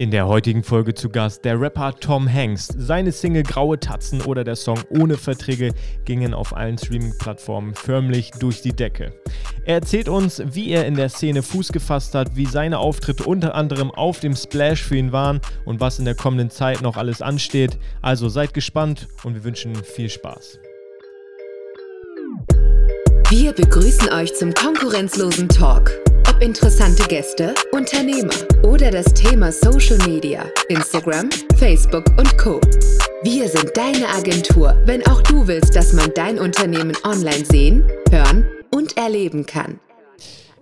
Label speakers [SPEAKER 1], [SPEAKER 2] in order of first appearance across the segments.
[SPEAKER 1] In der heutigen Folge zu Gast der Rapper Tom Hanks. Seine Single Graue Tatzen oder der Song Ohne Verträge gingen auf allen Streaming-Plattformen förmlich durch die Decke. Er erzählt uns, wie er in der Szene Fuß gefasst hat, wie seine Auftritte unter anderem auf dem Splash für ihn waren und was in der kommenden Zeit noch alles ansteht. Also seid gespannt und wir wünschen viel Spaß.
[SPEAKER 2] Wir begrüßen euch zum konkurrenzlosen Talk. Ob interessante Gäste, Unternehmer oder das Thema Social Media, Instagram, Facebook und Co. Wir sind deine Agentur, wenn auch du willst, dass man dein Unternehmen online sehen, hören und erleben kann.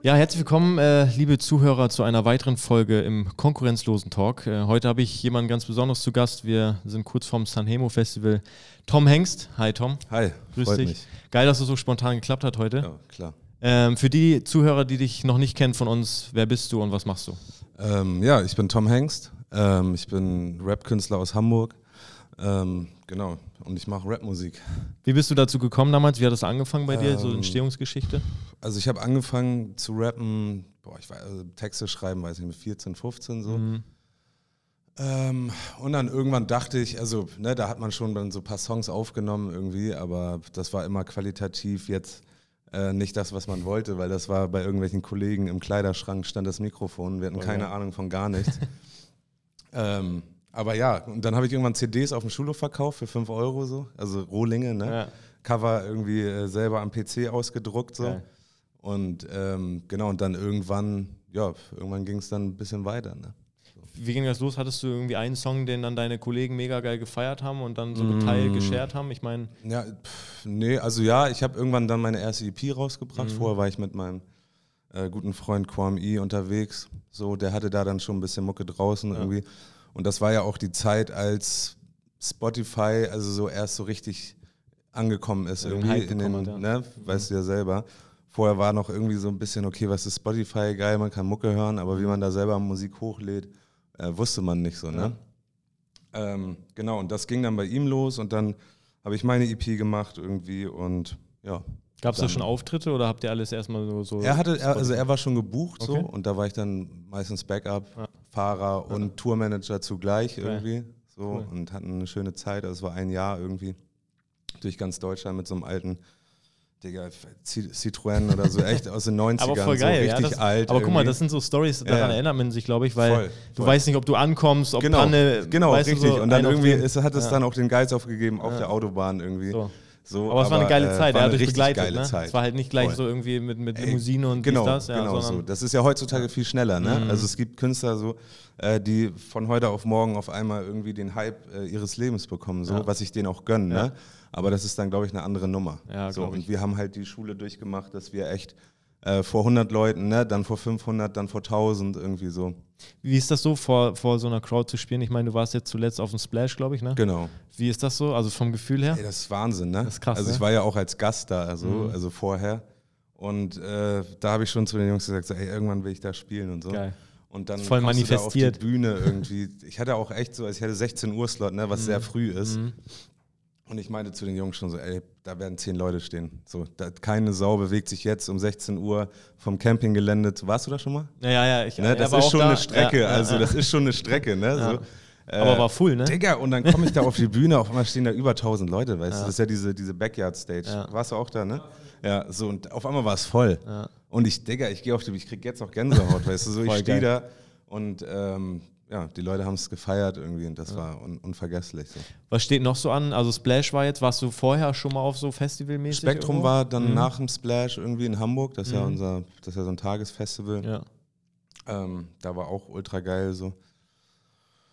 [SPEAKER 1] Ja, herzlich willkommen, äh, liebe Zuhörer, zu einer weiteren Folge im konkurrenzlosen Talk. Äh, heute habe ich jemanden ganz Besonderes zu Gast. Wir sind kurz vorm Sanhemo Festival. Tom Hengst. Hi, Tom.
[SPEAKER 3] Hi,
[SPEAKER 1] grüß dich. Mich. Geil, dass es so spontan geklappt hat heute.
[SPEAKER 3] Ja, klar.
[SPEAKER 1] Ähm, für die Zuhörer, die dich noch nicht kennen von uns, wer bist du und was machst du?
[SPEAKER 3] Ähm, ja, ich bin Tom Hengst. Ähm, ich bin Rap-Künstler aus Hamburg. Ähm, genau, und ich mache Rapmusik.
[SPEAKER 1] Wie bist du dazu gekommen damals? Wie hat das angefangen bei dir, so ähm, Entstehungsgeschichte?
[SPEAKER 3] Also ich habe angefanng zu rappen, boah, ich weiß, also Texte schreiben, weiß ich mit 14, 15 so. Mhm. Ähm, und dann irgendwann dachte ich, also ne, da hat man schon dann so ein paar Songs aufgenommen irgendwie, aber das war immer qualitativ jetzt äh, nicht das, was man wollte, weil das war bei irgendwelchen Kollegen im Kleiderschrank stand das Mikrofon, wir hatten oh, keine ja. Ahnung von gar nichts. ähm, aber ja, und dann habe ich irgendwann CDs auf dem Schulhof verkauft für 5 Euro so, also Rohlinge, ne? Ja. Cover irgendwie äh, selber am PC ausgedruckt so. Geil. Und ähm, genau, und dann irgendwann, ja, irgendwann ging es dann ein bisschen weiter, ne?
[SPEAKER 1] Wie ging das los? Hattest du irgendwie einen Song, den dann deine Kollegen mega geil gefeiert haben und dann so geteilt, mm. geshared haben? Ich meine.
[SPEAKER 3] Ja, pff, nee, also ja, ich habe irgendwann dann meine erste EP rausgebracht. Mm. Vorher war ich mit meinem äh, guten Freund Quam E unterwegs. So, der hatte da dann schon ein bisschen Mucke draußen ja. irgendwie. Und das war ja auch die Zeit, als Spotify also so erst so richtig angekommen ist, ja, irgendwie in den, hat, ja. ne, weißt mhm. du ja selber. Vorher war noch irgendwie so ein bisschen, okay, was ist Spotify geil, man kann Mucke hören, aber wie man da selber Musik hochlädt, äh, wusste man nicht so, ne? Ja. Ähm, genau, und das ging dann bei ihm los und dann habe ich meine EP gemacht irgendwie und ja.
[SPEAKER 1] Gab es da schon Auftritte oder habt ihr alles erstmal so, so
[SPEAKER 3] Er hatte, er, also er war schon gebucht okay. so und da war ich dann meistens Backup, ja. Fahrer und ja. Tourmanager zugleich irgendwie so cool. und hatten eine schöne Zeit. Also es war ein Jahr irgendwie durch ganz Deutschland mit so einem alten Digga, Citroën oder so, echt aus den 90ern, aber voll geil, so richtig ja,
[SPEAKER 1] das,
[SPEAKER 3] alt.
[SPEAKER 1] Aber irgendwie. guck mal, das sind so Stories, daran ja. erinnert man sich, glaube ich, weil voll, du voll. weißt nicht, ob du ankommst, ob
[SPEAKER 3] genau,
[SPEAKER 1] Panne.
[SPEAKER 3] Genau, richtig. So und dann irgendwie ist, hat es ja. dann auch den Geist aufgegeben auf der Autobahn irgendwie. So.
[SPEAKER 1] So, aber es war eine geile äh, Zeit, er hat dich begleitet. Geile ne? Zeit. Es war halt nicht gleich Voll. so irgendwie mit, mit Limousine und
[SPEAKER 3] genau,
[SPEAKER 1] das.
[SPEAKER 3] Ja, genau so. Das ist ja heutzutage viel schneller. Ne? Mhm. Also es gibt Künstler so, äh, die von heute auf morgen auf einmal irgendwie den Hype äh, ihres Lebens bekommen, so, ja. was ich denen auch gönne. Ja. Ne? Aber das ist dann, glaube ich, eine andere Nummer. Ja, so, und wir haben halt die Schule durchgemacht, dass wir echt äh, vor 100 Leuten, ne? dann vor 500, dann vor 1000 irgendwie so.
[SPEAKER 1] Wie ist das so, vor, vor so einer Crowd zu spielen? Ich meine, du warst jetzt zuletzt auf dem Splash, glaube ich, ne?
[SPEAKER 3] Genau.
[SPEAKER 1] Wie ist das so, also vom Gefühl her?
[SPEAKER 3] Ey, das ist Wahnsinn, ne? Das ist krass, Also ich ne? war ja auch als Gast da, also, mhm. also vorher. Und äh, da habe ich schon zu den Jungs gesagt, so, ey, irgendwann will ich da spielen und so. Geil. Und dann
[SPEAKER 1] voll manifestiert.
[SPEAKER 3] auf die Bühne irgendwie. Ich hatte auch echt so, als ich hatte 16 Uhr Slot, ne, was mhm. sehr früh ist. Mhm. Und ich meinte zu den Jungs schon so, ey, da werden zehn Leute stehen. So, da, keine Sau bewegt sich jetzt um 16 Uhr vom Campinggelände. Warst du da schon mal?
[SPEAKER 1] Ja, ja, ja. Ich,
[SPEAKER 3] ne, das ist schon da. eine Strecke, ja, also ja, das ist schon eine Strecke, ne? So.
[SPEAKER 1] Aber war full, ne?
[SPEAKER 3] Digga, und dann komme ich da auf die Bühne, auf einmal stehen da über 1000 Leute, weißt du? Das ist ja diese, diese Backyard-Stage. Warst du auch da, ne? Ja, so, und auf einmal war es voll. Und ich, Digga, ich gehe auf die, ich krieg jetzt auch Gänsehaut, weißt du? So, ich stehe da und ähm, ja, die Leute haben es gefeiert irgendwie und das ja. war un unvergesslich. So.
[SPEAKER 1] Was steht noch so an? Also Splash war jetzt, warst du vorher schon mal auf so Festivalmäßig?
[SPEAKER 3] Spektrum irgendwo? war dann mhm. nach dem Splash irgendwie in Hamburg, das ist mhm. ja unser, das ist ja so ein Tagesfestival. Ja. Ähm, da war auch ultra geil so.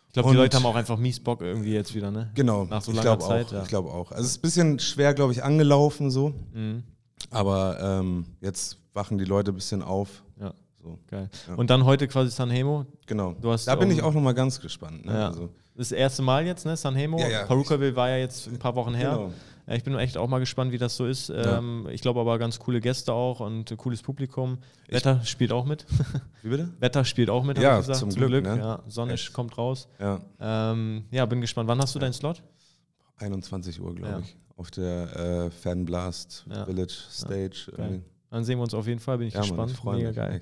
[SPEAKER 1] Ich glaube, die Leute haben auch einfach mies Bock irgendwie jetzt wieder, ne?
[SPEAKER 3] Genau.
[SPEAKER 1] Nach so langer Zeit.
[SPEAKER 3] Auch, ja. Ich glaube auch. Also es ist ein bisschen schwer, glaube ich, angelaufen so. Mhm. Aber ähm, jetzt wachen die Leute ein bisschen auf.
[SPEAKER 1] Ja. So. Geil. Ja. Und dann heute quasi Sanhemo.
[SPEAKER 3] Genau. da bin ich auch nochmal ganz gespannt. Ne?
[SPEAKER 1] Ja. Also. Das erste Mal jetzt, ne? Sanhemo. Ja, ja. Perukaville war ja jetzt ein paar Wochen her. Genau. Ja, ich bin echt auch mal gespannt, wie das so ist. Ähm, ich glaube aber ganz coole Gäste auch und cooles Publikum. Ich Wetter spielt auch mit.
[SPEAKER 3] Wie bitte?
[SPEAKER 1] Wetter spielt auch mit,
[SPEAKER 3] ja, zum, zum, Glück. Glück ne?
[SPEAKER 1] Ja, sonnig kommt raus. Ja. Ähm, ja, bin gespannt. Wann hast du deinen Slot?
[SPEAKER 3] 21 Uhr, glaube ich. Auf der äh, Fanblast Village Stage.
[SPEAKER 1] Dann sehen wir uns auf jeden Fall, bin ich gespannt. Mann, ich Mega geil.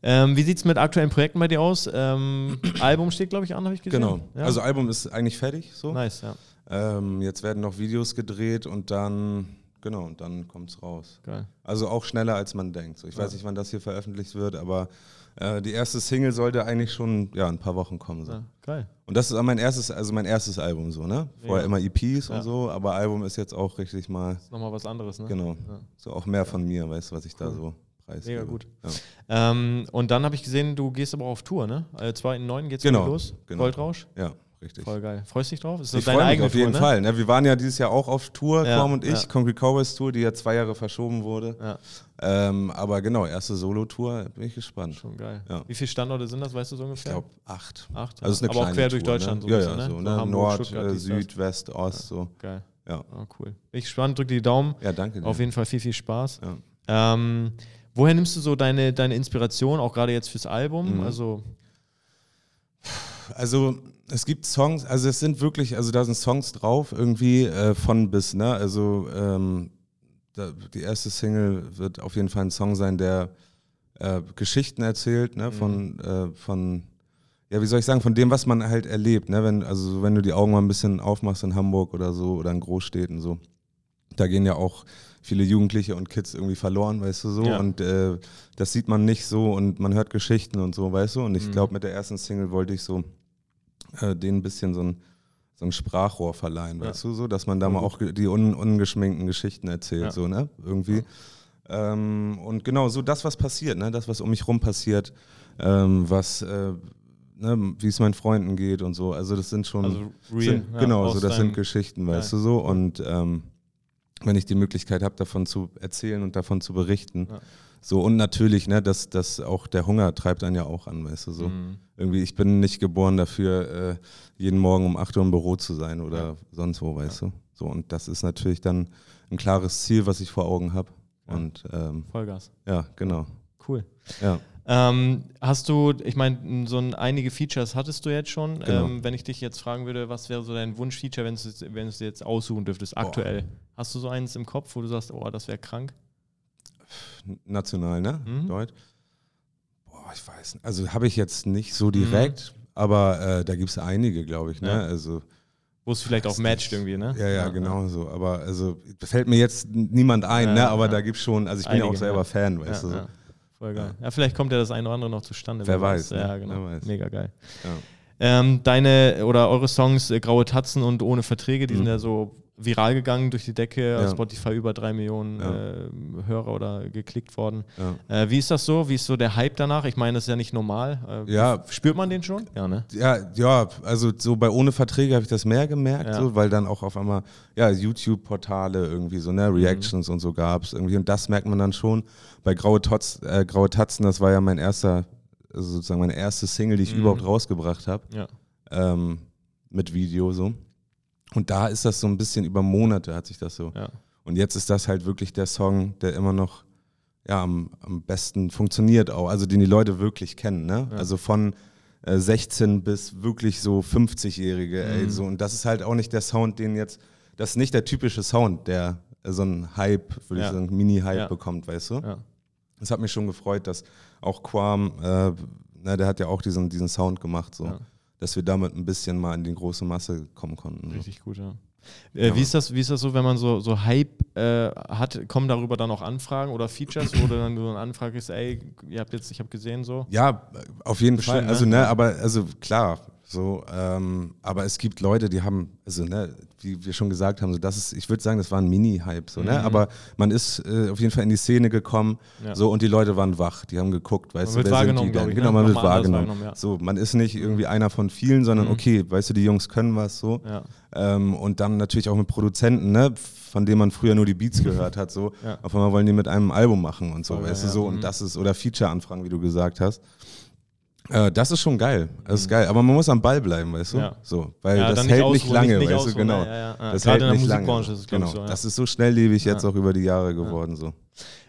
[SPEAKER 1] Ähm, wie sieht es mit aktuellen Projekten bei dir aus? Ähm, Album steht, glaube ich, an, habe ich gesehen.
[SPEAKER 3] Genau.
[SPEAKER 1] Ja?
[SPEAKER 3] Also Album ist eigentlich fertig. So.
[SPEAKER 1] nice, ja.
[SPEAKER 3] Ähm, jetzt werden noch Videos gedreht und dann, genau, und dann kommt es raus.
[SPEAKER 1] Geil.
[SPEAKER 3] Also auch schneller als man denkt. So, ich weiß nicht, wann das hier veröffentlicht wird, aber äh, die erste Single sollte eigentlich schon ja, ein paar Wochen kommen. So.
[SPEAKER 1] ja. Geil.
[SPEAKER 3] Und das ist auch mein erstes, also mein erstes Album so, ne? Vorher immer EPs
[SPEAKER 1] Ja.
[SPEAKER 3] und so, aber Album ist jetzt auch richtig mal,
[SPEAKER 1] Ist nochmal was anderes, ne?
[SPEAKER 3] genau,
[SPEAKER 1] Ja.
[SPEAKER 3] so auch mehr von mir, weißt du, was ich da so preisgebe.
[SPEAKER 1] Mega gut.
[SPEAKER 3] Ja.
[SPEAKER 1] Ähm, und dann habe ich gesehen, du gehst aber auch auf Tour, ne? Äh, 2.9 geht's
[SPEAKER 3] Genau,
[SPEAKER 1] los.
[SPEAKER 3] genau.
[SPEAKER 1] Goldrausch.
[SPEAKER 3] ja, richtig.
[SPEAKER 1] Voll geil. Freust dich drauf? Ist das
[SPEAKER 3] Ich
[SPEAKER 1] deine
[SPEAKER 3] freue mich
[SPEAKER 1] eigene
[SPEAKER 3] auf jeden
[SPEAKER 1] Tour,
[SPEAKER 3] Fall. Ne? Wir waren ja dieses Jahr auch auf Tour,
[SPEAKER 1] Ja,
[SPEAKER 3] Quam und ich,
[SPEAKER 1] ja.
[SPEAKER 3] Concrete Cowboys Tour, die ja zwei Jahre verschoben wurde.
[SPEAKER 1] Ne? Ja,
[SPEAKER 3] Ähm, aber genau, erste Solo-Tour, bin ich gespannt.
[SPEAKER 1] schon geil.
[SPEAKER 3] Ja.
[SPEAKER 1] Wie viele Standorte sind das, weißt du so
[SPEAKER 3] Ich
[SPEAKER 1] ungefähr?
[SPEAKER 3] glaube acht.
[SPEAKER 1] Acht.
[SPEAKER 3] Also eine
[SPEAKER 1] aber auch quer durch
[SPEAKER 3] Tour,
[SPEAKER 1] Deutschland
[SPEAKER 3] ne?
[SPEAKER 1] so
[SPEAKER 3] ja,
[SPEAKER 1] bisschen,
[SPEAKER 3] ja,
[SPEAKER 1] ne?
[SPEAKER 3] so, ne?
[SPEAKER 1] Hamburg,
[SPEAKER 3] Nord,
[SPEAKER 1] Stuttgart,
[SPEAKER 3] äh. Süd, West, Ost, so.
[SPEAKER 1] Geil.
[SPEAKER 3] Ja.
[SPEAKER 1] Ah, cool. Bin ich gespannt, drück die Daumen.
[SPEAKER 3] Ja, danke dir.
[SPEAKER 1] Auf jeden Fall viel, viel Spaß.
[SPEAKER 3] Ja.
[SPEAKER 1] Ähm, woher nimmst du so deine, deine Inspiration, auch gerade jetzt fürs Album?
[SPEAKER 3] Mhm.
[SPEAKER 1] Also,
[SPEAKER 3] Also es gibt Songs, also es sind wirklich, also da sind Songs drauf, irgendwie äh, von bis, ne? Also ähm, da, die erste Single wird auf jeden Fall ein Song sein, der äh, Geschichten erzählt, ne? Von, äh, von, ja, wie soll ich sagen, von dem, was man halt erlebt, ne? Wenn, also so, wenn du die Augen mal ein bisschen aufmachst in Hamburg oder so oder in Großstädten so, da gehen ja auch viele Jugendliche und Kids irgendwie verloren, weißt du so.
[SPEAKER 1] Ja.
[SPEAKER 3] Und äh, das sieht man nicht so und man hört Geschichten und so, weißt du. Und ich
[SPEAKER 1] Mhm.
[SPEAKER 3] glaube, mit der ersten Single wollte ich so äh, denen ein bisschen so ein, so ein Sprachrohr verleihen,
[SPEAKER 1] Ja.
[SPEAKER 3] weißt du, so, dass man da
[SPEAKER 1] Voll
[SPEAKER 3] mal auch die un, ungeschminkten Geschichten erzählt,
[SPEAKER 1] Ja.
[SPEAKER 3] so, ne? Irgendwie. Ähm, und genau, so das, was passiert, ne? Das, was um mich rum passiert, ähm, was, äh, ne, wie es meinen Freunden geht und so. Also das sind schon
[SPEAKER 1] also real.
[SPEAKER 3] sind,
[SPEAKER 1] ja,
[SPEAKER 3] genau, so das sind Geschichten, weißt
[SPEAKER 1] Geil.
[SPEAKER 3] du so. Und ähm, wenn ich die Möglichkeit habe, davon zu erzählen und davon zu berichten.
[SPEAKER 1] Ja.
[SPEAKER 3] So, und natürlich, ne, dass das auch der Hunger treibt einen ja auch an, weißt du so.
[SPEAKER 1] Mhm.
[SPEAKER 3] Irgendwie, ich bin nicht geboren dafür, äh, jeden Morgen um 8 Uhr im Büro zu sein oder sonst wo, weißt du. So, und das ist natürlich dann ein klares Ziel, was ich vor Augen habe.
[SPEAKER 1] Ja.
[SPEAKER 3] Und ähm,
[SPEAKER 1] Vollgas.
[SPEAKER 3] ja, genau.
[SPEAKER 1] Cool.
[SPEAKER 3] Ja.
[SPEAKER 1] Ähm, hast du, ich meine, so ein, einige Features hattest du jetzt schon.
[SPEAKER 3] Genau.
[SPEAKER 1] Ähm, wenn ich dich jetzt fragen würde, was wäre so dein Wunschfeature, wenn du es wenn du es dir jetzt aussuchen dürftest, aktuell? Hast du so eins im Kopf, wo du sagst, oh, das wäre krank?
[SPEAKER 3] National, ne?
[SPEAKER 1] Mhm.
[SPEAKER 3] Deutsch. Boah, ich weiß nicht. Also habe ich jetzt nicht so direkt, aber äh, da gibt es einige, glaube ich, ne?
[SPEAKER 1] Ja.
[SPEAKER 3] Also,
[SPEAKER 1] Wo es vielleicht auch matcht irgendwie, ne?
[SPEAKER 3] ja, ja, genau so. Aber also fällt mir jetzt niemand ein,
[SPEAKER 1] Ja,
[SPEAKER 3] ne? Aber
[SPEAKER 1] ja.
[SPEAKER 3] da gibt es schon, also ich bin ja auch
[SPEAKER 1] Einige,
[SPEAKER 3] selber
[SPEAKER 1] ja.
[SPEAKER 3] Fan,
[SPEAKER 1] Ja,
[SPEAKER 3] weißt du so.
[SPEAKER 1] ja. Voll geil. Ja. vielleicht kommt ja das eine oder andere noch zustande.
[SPEAKER 3] Wer weiß, ne?
[SPEAKER 1] Ja, genau.
[SPEAKER 3] Wer weiß.
[SPEAKER 1] Mega geil.
[SPEAKER 3] Ja.
[SPEAKER 1] Ähm, deine oder eure Songs äh, Graue Tatzen und Ohne Verträge, die
[SPEAKER 3] Mhm.
[SPEAKER 1] sind ja so viral gegangen durch die Decke.
[SPEAKER 3] Ja.
[SPEAKER 1] Auf Spotify über drei Millionen
[SPEAKER 3] Ja.
[SPEAKER 1] äh, Hörer oder geklickt worden.
[SPEAKER 3] Ja.
[SPEAKER 1] Äh, wie ist das so? Wie ist so der Hype danach? Ich meine, das ist ja nicht normal. Äh,
[SPEAKER 3] Ja.
[SPEAKER 1] Spürt man den schon? Ja, ne?
[SPEAKER 3] Ja, ja, also so bei ohne Verträge habe ich das mehr gemerkt, so, weil dann auch auf einmal ja YouTube-Portale irgendwie so ne
[SPEAKER 1] Mhm.
[SPEAKER 3] Reactions und so gab es irgendwie und das merkt man dann schon. Bei Graue, Tots, äh, Graue Tatzen, das war ja mein erster, also sozusagen meine erste Single, die ich
[SPEAKER 1] Mhm.
[SPEAKER 3] überhaupt rausgebracht habe
[SPEAKER 1] Ja.
[SPEAKER 3] ähm, mit Video so. Und da ist das so ein bisschen über Monate hat sich das so.
[SPEAKER 1] ja.
[SPEAKER 3] Und jetzt ist das halt wirklich der Song, der immer noch ja, am, am besten funktioniert auch, also den die Leute wirklich kennen. Ne?
[SPEAKER 1] Ja.
[SPEAKER 3] Also von äh, 16 bis wirklich so 50-Jährige.
[SPEAKER 1] Mhm.
[SPEAKER 3] So. Und das ist halt auch nicht der Sound, den jetzt, das ist nicht der typische Sound, der äh, so einen Hype, würde
[SPEAKER 1] Ja.
[SPEAKER 3] ich sagen, Mini-Hype bekommt, weißt du?
[SPEAKER 1] ja.
[SPEAKER 3] Es hat mich schon gefreut, dass auch Quam, äh, na, der hat ja auch diesen, diesen Sound gemacht, so. Dass wir damit ein bisschen mal in die große Masse kommen konnten. So.
[SPEAKER 1] Richtig gut, ja. Äh, wie, ist das, wie ist das so, wenn man so, so Hype äh, hat? Kommen darüber dann auch Anfragen oder Features, wo dann so eine Anfrage ist, ey, ihr habt jetzt, ich habe gesehen so?
[SPEAKER 3] Ja, auf jeden
[SPEAKER 1] Bestimmt,
[SPEAKER 3] Fall.
[SPEAKER 1] ne?
[SPEAKER 3] Also, ne, aber also klar, so, ähm, aber es gibt Leute, die haben, also ne, wie wir schon gesagt haben, so das ist, ich würde sagen, das war ein Mini-Hype, so, ne?
[SPEAKER 1] Mhm.
[SPEAKER 3] Aber man ist äh, auf jeden Fall in die Szene gekommen,
[SPEAKER 1] Ja.
[SPEAKER 3] so und die Leute waren wach, die haben geguckt, weißt
[SPEAKER 1] Man
[SPEAKER 3] du, wer sind die denn?
[SPEAKER 1] ich,
[SPEAKER 3] Genau,
[SPEAKER 1] ne?
[SPEAKER 3] man wird wahrgenommen.
[SPEAKER 1] wahrgenommen, ja.
[SPEAKER 3] So, man ist nicht irgendwie einer von vielen, sondern
[SPEAKER 1] Mhm.
[SPEAKER 3] okay, weißt du, die Jungs können was so.
[SPEAKER 1] Ja.
[SPEAKER 3] Ähm, und dann natürlich auch mit Produzenten, ne, von denen man früher nur die Beats gehört hat, so. Auf einmal wollen die mit einem Album machen und so,
[SPEAKER 1] Voll,
[SPEAKER 3] weißt du, so.
[SPEAKER 1] ja. Mhm.
[SPEAKER 3] Und das ist, oder Feature-Anfragen, wie du gesagt hast. Äh, das ist schon geil. Das
[SPEAKER 1] Mhm.
[SPEAKER 3] ist geil. Aber man muss am Ball bleiben, weißt du?
[SPEAKER 1] Ja.
[SPEAKER 3] So, weil
[SPEAKER 1] Ja,
[SPEAKER 3] das hält
[SPEAKER 1] nicht
[SPEAKER 3] lange,
[SPEAKER 1] nicht-
[SPEAKER 3] weißt du, genau.
[SPEAKER 1] ja.
[SPEAKER 3] Das
[SPEAKER 1] Gerade
[SPEAKER 3] hält
[SPEAKER 1] in der
[SPEAKER 3] nicht lange.
[SPEAKER 1] ist es,
[SPEAKER 3] genau.
[SPEAKER 1] so.
[SPEAKER 3] Das ist so schnelllebig jetzt auch über die Jahre geworden, so.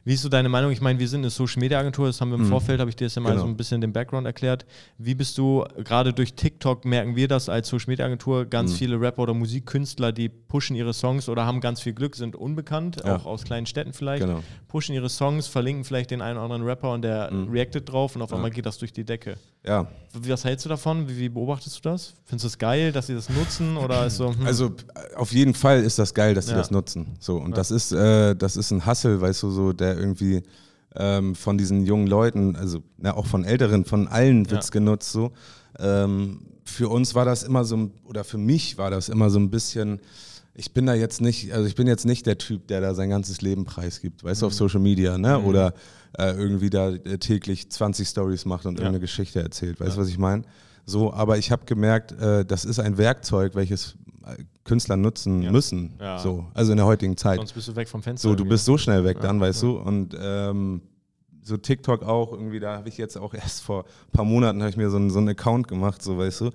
[SPEAKER 1] Wie ist so deine Meinung? Ich meine, wir sind eine Social Media Agentur, das haben wir im
[SPEAKER 3] Mhm.
[SPEAKER 1] Vorfeld, habe ich dir das ja mal
[SPEAKER 3] Genau.
[SPEAKER 1] so ein bisschen den Background erklärt. Wie bist du, gerade durch TikTok merken wir das als Social Media Agentur, ganz
[SPEAKER 3] Mhm.
[SPEAKER 1] viele Rapper oder Musikkünstler, die pushen ihre Songs oder haben ganz viel Glück, sind unbekannt,
[SPEAKER 3] Ja.
[SPEAKER 1] auch aus kleinen Städten vielleicht,
[SPEAKER 3] Genau.
[SPEAKER 1] pushen ihre Songs, verlinken vielleicht den einen oder anderen Rapper und der
[SPEAKER 3] Mhm.
[SPEAKER 1] reactet drauf und auf einmal geht das durch die Decke.
[SPEAKER 3] Ja,
[SPEAKER 1] Was hältst du davon? Wie, wie beobachtest du das? Findest du es geil, dass sie das nutzen oder so, hm,
[SPEAKER 3] Also auf jeden Fall ist das geil, dass sie
[SPEAKER 1] Ja.
[SPEAKER 3] das nutzen. So und das ist äh, das ist ein Hassel, weißt du, so der irgendwie ähm, von diesen jungen Leuten, also na, auch von Älteren, von allen wird's
[SPEAKER 1] Ja.
[SPEAKER 3] genutzt. So ähm, für uns war das immer so oder für mich war das immer so ein bisschen. Ich bin da jetzt nicht, also ich bin jetzt nicht der Typ, der da sein ganzes Leben preisgibt, weißt du, auf
[SPEAKER 1] Mhm.
[SPEAKER 3] Social Media, ne? Oder äh, irgendwie da äh, täglich 20 Stories macht und irgendeine Geschichte erzählt, weißt du, was ich meine? So, aber ich habe gemerkt, äh, das ist ein Werkzeug, welches Künstler nutzen
[SPEAKER 1] Ja.
[SPEAKER 3] müssen.
[SPEAKER 1] Ja.
[SPEAKER 3] So, also in der heutigen Zeit.
[SPEAKER 1] sonst bist du weg vom Fenster.
[SPEAKER 3] So, du bist so schnell weg dann, weißt du? Und ähm, so TikTok auch, irgendwie, da habe ich jetzt auch erst vor ein paar Monaten habe ich mir so einen, so einen Account gemacht, so weißt du.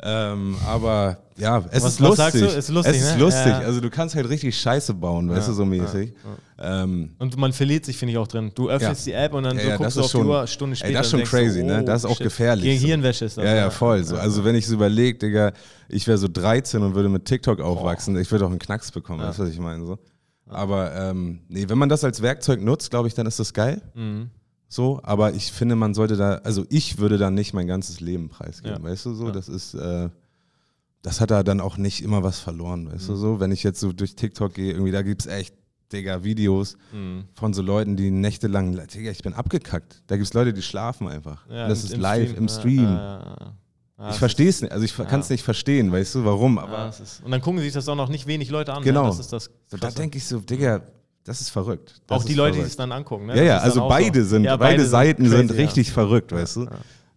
[SPEAKER 3] Ähm, aber ja, es
[SPEAKER 1] Was-
[SPEAKER 3] ist
[SPEAKER 1] was
[SPEAKER 3] lustig.
[SPEAKER 1] sagst du? Ist lustig,
[SPEAKER 3] es ist
[SPEAKER 1] ne?
[SPEAKER 3] lustig.
[SPEAKER 1] Ja.
[SPEAKER 3] Also du kannst halt richtig Scheiße bauen, weißt
[SPEAKER 1] Ja,
[SPEAKER 3] du, so mäßig. Ähm,
[SPEAKER 1] Und man verliert sich, finde ich, auch drin. Du öffnest die App und dann so guckst du auf
[SPEAKER 3] schon-
[SPEAKER 1] die Uhr, Stunde später.
[SPEAKER 3] ey, das ist schon crazy,
[SPEAKER 1] so,
[SPEAKER 3] ne?
[SPEAKER 1] oh,
[SPEAKER 3] Das ist auch
[SPEAKER 1] shit.
[SPEAKER 3] gefährlich.
[SPEAKER 1] Gegen. Hirnwäsche ist das.
[SPEAKER 3] Ja, ja, voll. So. Also wenn ich so überlege, Digga, ich wäre so 13 und würde mit TikTok aufwachsen, ich würde auch einen Knacks bekommen, weißt du, was ich meine? So. Aber ähm, nee, wenn man das als Werkzeug nutzt, glaube ich, dann ist das geil.
[SPEAKER 1] Mhm.
[SPEAKER 3] So, aber ich finde, man sollte da, also ich würde da nicht mein ganzes Leben preisgeben,
[SPEAKER 1] Ja.
[SPEAKER 3] weißt du so?
[SPEAKER 1] Ja.
[SPEAKER 3] Das ist, äh, das hat da dann auch nicht immer was verloren, weißt du
[SPEAKER 1] Mhm.
[SPEAKER 3] so? Wenn ich jetzt so durch TikTok gehe, irgendwie, da gibt es echt, Digga, Videos
[SPEAKER 1] Mhm.
[SPEAKER 3] von so Leuten, die nächtelang, Digga, ich bin abgekackt. Da gibt es Leute, die schlafen einfach.
[SPEAKER 1] Ja,
[SPEAKER 3] das ist live
[SPEAKER 1] Stream.
[SPEAKER 3] im
[SPEAKER 1] Ja,
[SPEAKER 3] Stream.
[SPEAKER 1] ja, ja, ja. Ja,
[SPEAKER 3] ich verstehe es nicht, also ich
[SPEAKER 1] Ja.
[SPEAKER 3] kann es nicht verstehen, weißt du, warum,
[SPEAKER 1] ja,
[SPEAKER 3] aber
[SPEAKER 1] ist, und dann gucken sich das auch noch nicht wenig Leute an.
[SPEAKER 3] Genau.
[SPEAKER 1] Ne? Das ist das.
[SPEAKER 3] so, da
[SPEAKER 1] Krasse.
[SPEAKER 3] denke ich so, Digga, das ist verrückt. Das
[SPEAKER 1] auch die Leute, die
[SPEAKER 3] verrückt.
[SPEAKER 1] es dann angucken. Ne?
[SPEAKER 3] Ja, ja, also beide sind,
[SPEAKER 1] Ja,
[SPEAKER 3] beide, Seiten sind
[SPEAKER 1] crazy,
[SPEAKER 3] richtig
[SPEAKER 1] ja.
[SPEAKER 3] verrückt, weißt du?
[SPEAKER 1] Ja.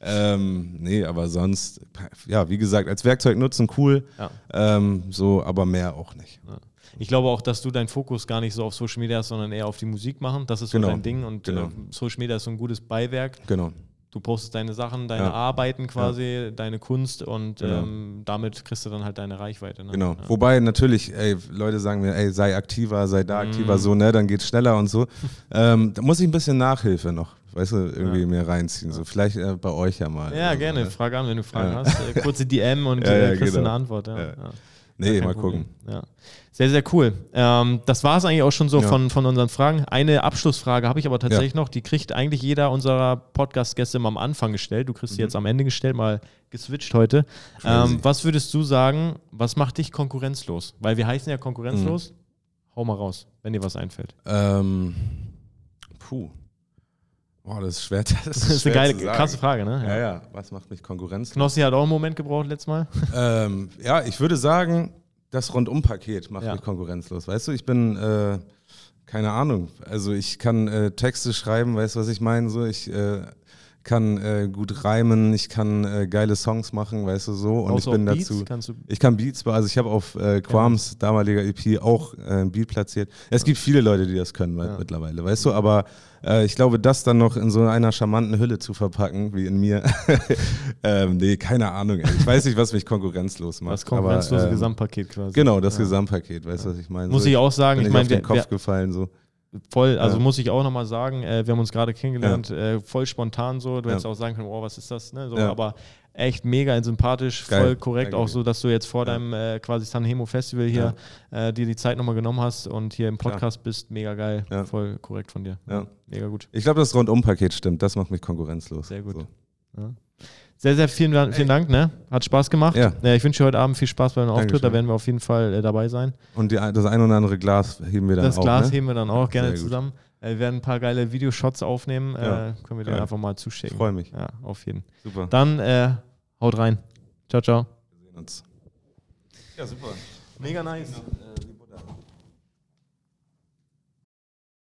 [SPEAKER 3] Ähm, nee, aber sonst, ja, wie gesagt, als Werkzeug nutzen, cool. Ähm, so, aber mehr auch nicht.
[SPEAKER 1] Ich glaube auch, dass du deinen Fokus gar nicht so auf Social Media hast, sondern eher auf die Musik machen. Das ist so
[SPEAKER 3] Genau.
[SPEAKER 1] dein Ding und
[SPEAKER 3] Genau.
[SPEAKER 1] äh, Social Media ist so ein gutes Beiwerk.
[SPEAKER 3] Genau.
[SPEAKER 1] Du postest deine Sachen, deine
[SPEAKER 3] Ja.
[SPEAKER 1] Arbeiten quasi, deine Kunst und
[SPEAKER 3] Genau.
[SPEAKER 1] ähm, damit kriegst du dann halt deine Reichweite. Ne?
[SPEAKER 3] Genau.
[SPEAKER 1] Ja.
[SPEAKER 3] Wobei natürlich, ey, Leute sagen mir, ey, sei aktiver, sei da aktiver,
[SPEAKER 1] Mhm.
[SPEAKER 3] so, ne, dann geht's schneller und so. ähm, da muss ich ein bisschen Nachhilfe noch, weißt du, irgendwie
[SPEAKER 1] Ja.
[SPEAKER 3] mir reinziehen. So, vielleicht äh, bei euch ja mal.
[SPEAKER 1] Ja,
[SPEAKER 3] oder so,
[SPEAKER 1] gerne.
[SPEAKER 3] ne?
[SPEAKER 1] Frag an, wenn du Fragen
[SPEAKER 3] Ja.
[SPEAKER 1] hast. Äh, kurze DM und
[SPEAKER 3] Ja, ja,
[SPEAKER 1] äh, kriegst du
[SPEAKER 3] genau.
[SPEAKER 1] eine Antwort. Ja.
[SPEAKER 3] Ja.
[SPEAKER 1] Ja.
[SPEAKER 3] Nee, mal
[SPEAKER 1] Problem.
[SPEAKER 3] gucken.
[SPEAKER 1] Ja. Sehr, sehr cool. Ähm, das war es eigentlich auch schon so
[SPEAKER 3] Ja.
[SPEAKER 1] von, von unseren Fragen. Eine Abschlussfrage habe ich aber tatsächlich noch. Die kriegt eigentlich jeder unserer Podcast-Gäste mal am Anfang gestellt. Du kriegst sie jetzt am Ende gestellt, mal geswitcht heute.
[SPEAKER 3] Mhm.
[SPEAKER 1] Ähm, was würdest du sagen, was macht dich konkurrenzlos? Weil wir heißen ja konkurrenzlos.
[SPEAKER 3] Mhm.
[SPEAKER 1] Hau mal raus, wenn dir was einfällt.
[SPEAKER 3] Ähm, puh. Boah, das ist schwer. Das ist,
[SPEAKER 1] Das ist eine
[SPEAKER 3] schwer
[SPEAKER 1] geile,
[SPEAKER 3] zu sagen.
[SPEAKER 1] krasse Frage, ne?
[SPEAKER 3] Ja, ja. Was macht mich Konkurrenz?
[SPEAKER 1] Knossi hat auch einen Moment gebraucht letztes Mal.
[SPEAKER 3] ähm, ja, ich würde sagen, das Rundum-Paket macht
[SPEAKER 1] Ja.
[SPEAKER 3] mich konkurrenzlos. Weißt du, ich bin, äh, keine Ahnung, also ich kann äh, Texte schreiben, weißt du, was ich meine? So, ich äh, kann äh, gut reimen, ich kann äh, geile Songs machen, weißt du, so. Und
[SPEAKER 1] Brauchst
[SPEAKER 3] ich bin dazu. Ich kann Beats, also ich habe auf äh, Quams damaliger EP auch äh, ein Beat platziert. Es gibt viele Leute, die das können
[SPEAKER 1] Ja.
[SPEAKER 3] mittlerweile, weißt du, aber äh, ich glaube, das dann noch in so einer charmanten Hülle zu verpacken, wie in mir, ähm, nee, keine Ahnung, ey. ich weiß nicht, was mich konkurrenzlos macht.
[SPEAKER 1] das konkurrenzlose
[SPEAKER 3] aber, ähm,
[SPEAKER 1] Gesamtpaket quasi.
[SPEAKER 3] Genau, das
[SPEAKER 1] Ja.
[SPEAKER 3] Gesamtpaket, weißt du, was ich meine?
[SPEAKER 1] Muss
[SPEAKER 3] so,
[SPEAKER 1] ich auch sagen, ich
[SPEAKER 3] ich
[SPEAKER 1] meine,
[SPEAKER 3] auf den Kopf gefallen, so.
[SPEAKER 1] Voll, also
[SPEAKER 3] Ja.
[SPEAKER 1] muss ich auch nochmal sagen, äh, wir haben uns gerade kennengelernt, äh, voll spontan so, du
[SPEAKER 3] Ja.
[SPEAKER 1] hättest auch sagen können, oh, was ist das, ne? so,
[SPEAKER 3] Ja.
[SPEAKER 1] aber echt mega sympathisch,
[SPEAKER 3] Geil.
[SPEAKER 1] voll korrekt,
[SPEAKER 3] Danke
[SPEAKER 1] auch so, dass du jetzt vor
[SPEAKER 3] Ja.
[SPEAKER 1] deinem äh, quasi Sanhemo Festival hier äh, dir die Zeit nochmal genommen hast und hier im
[SPEAKER 3] Klar.
[SPEAKER 1] Podcast bist, mega geil,
[SPEAKER 3] Ja.
[SPEAKER 1] voll korrekt von dir,
[SPEAKER 3] Ja.
[SPEAKER 1] mega gut.
[SPEAKER 3] Ich glaube, das Rundum-Paket stimmt, das macht mich konkurrenzlos.
[SPEAKER 1] Sehr gut.
[SPEAKER 3] So.
[SPEAKER 1] Ja. Sehr, sehr vielen, Dank- vielen Dank, ne? Hat Spaß gemacht.
[SPEAKER 3] Ja.
[SPEAKER 1] Ich wünsche dir heute Abend viel Spaß beim Auftritt, da
[SPEAKER 3] Dankeschön.
[SPEAKER 1] werden wir auf jeden Fall äh, dabei sein.
[SPEAKER 3] Und die, das ein oder andere Glas heben wir dann
[SPEAKER 1] Das
[SPEAKER 3] auch,
[SPEAKER 1] Glas
[SPEAKER 3] ne?
[SPEAKER 1] heben wir dann auch gerne
[SPEAKER 3] Sehr gut.
[SPEAKER 1] zusammen. Äh, wir werden ein paar geile Videoshots aufnehmen.
[SPEAKER 3] Ja.
[SPEAKER 1] Äh, können wir
[SPEAKER 3] Geil.
[SPEAKER 1] einfach mal zuschicken.
[SPEAKER 3] Freu mich.
[SPEAKER 1] Ja, auf jeden.
[SPEAKER 3] Super.
[SPEAKER 1] Dann äh, haut rein. Ciao, ciao.
[SPEAKER 3] Wir sehen uns. Ja, super.
[SPEAKER 1] Mega nice.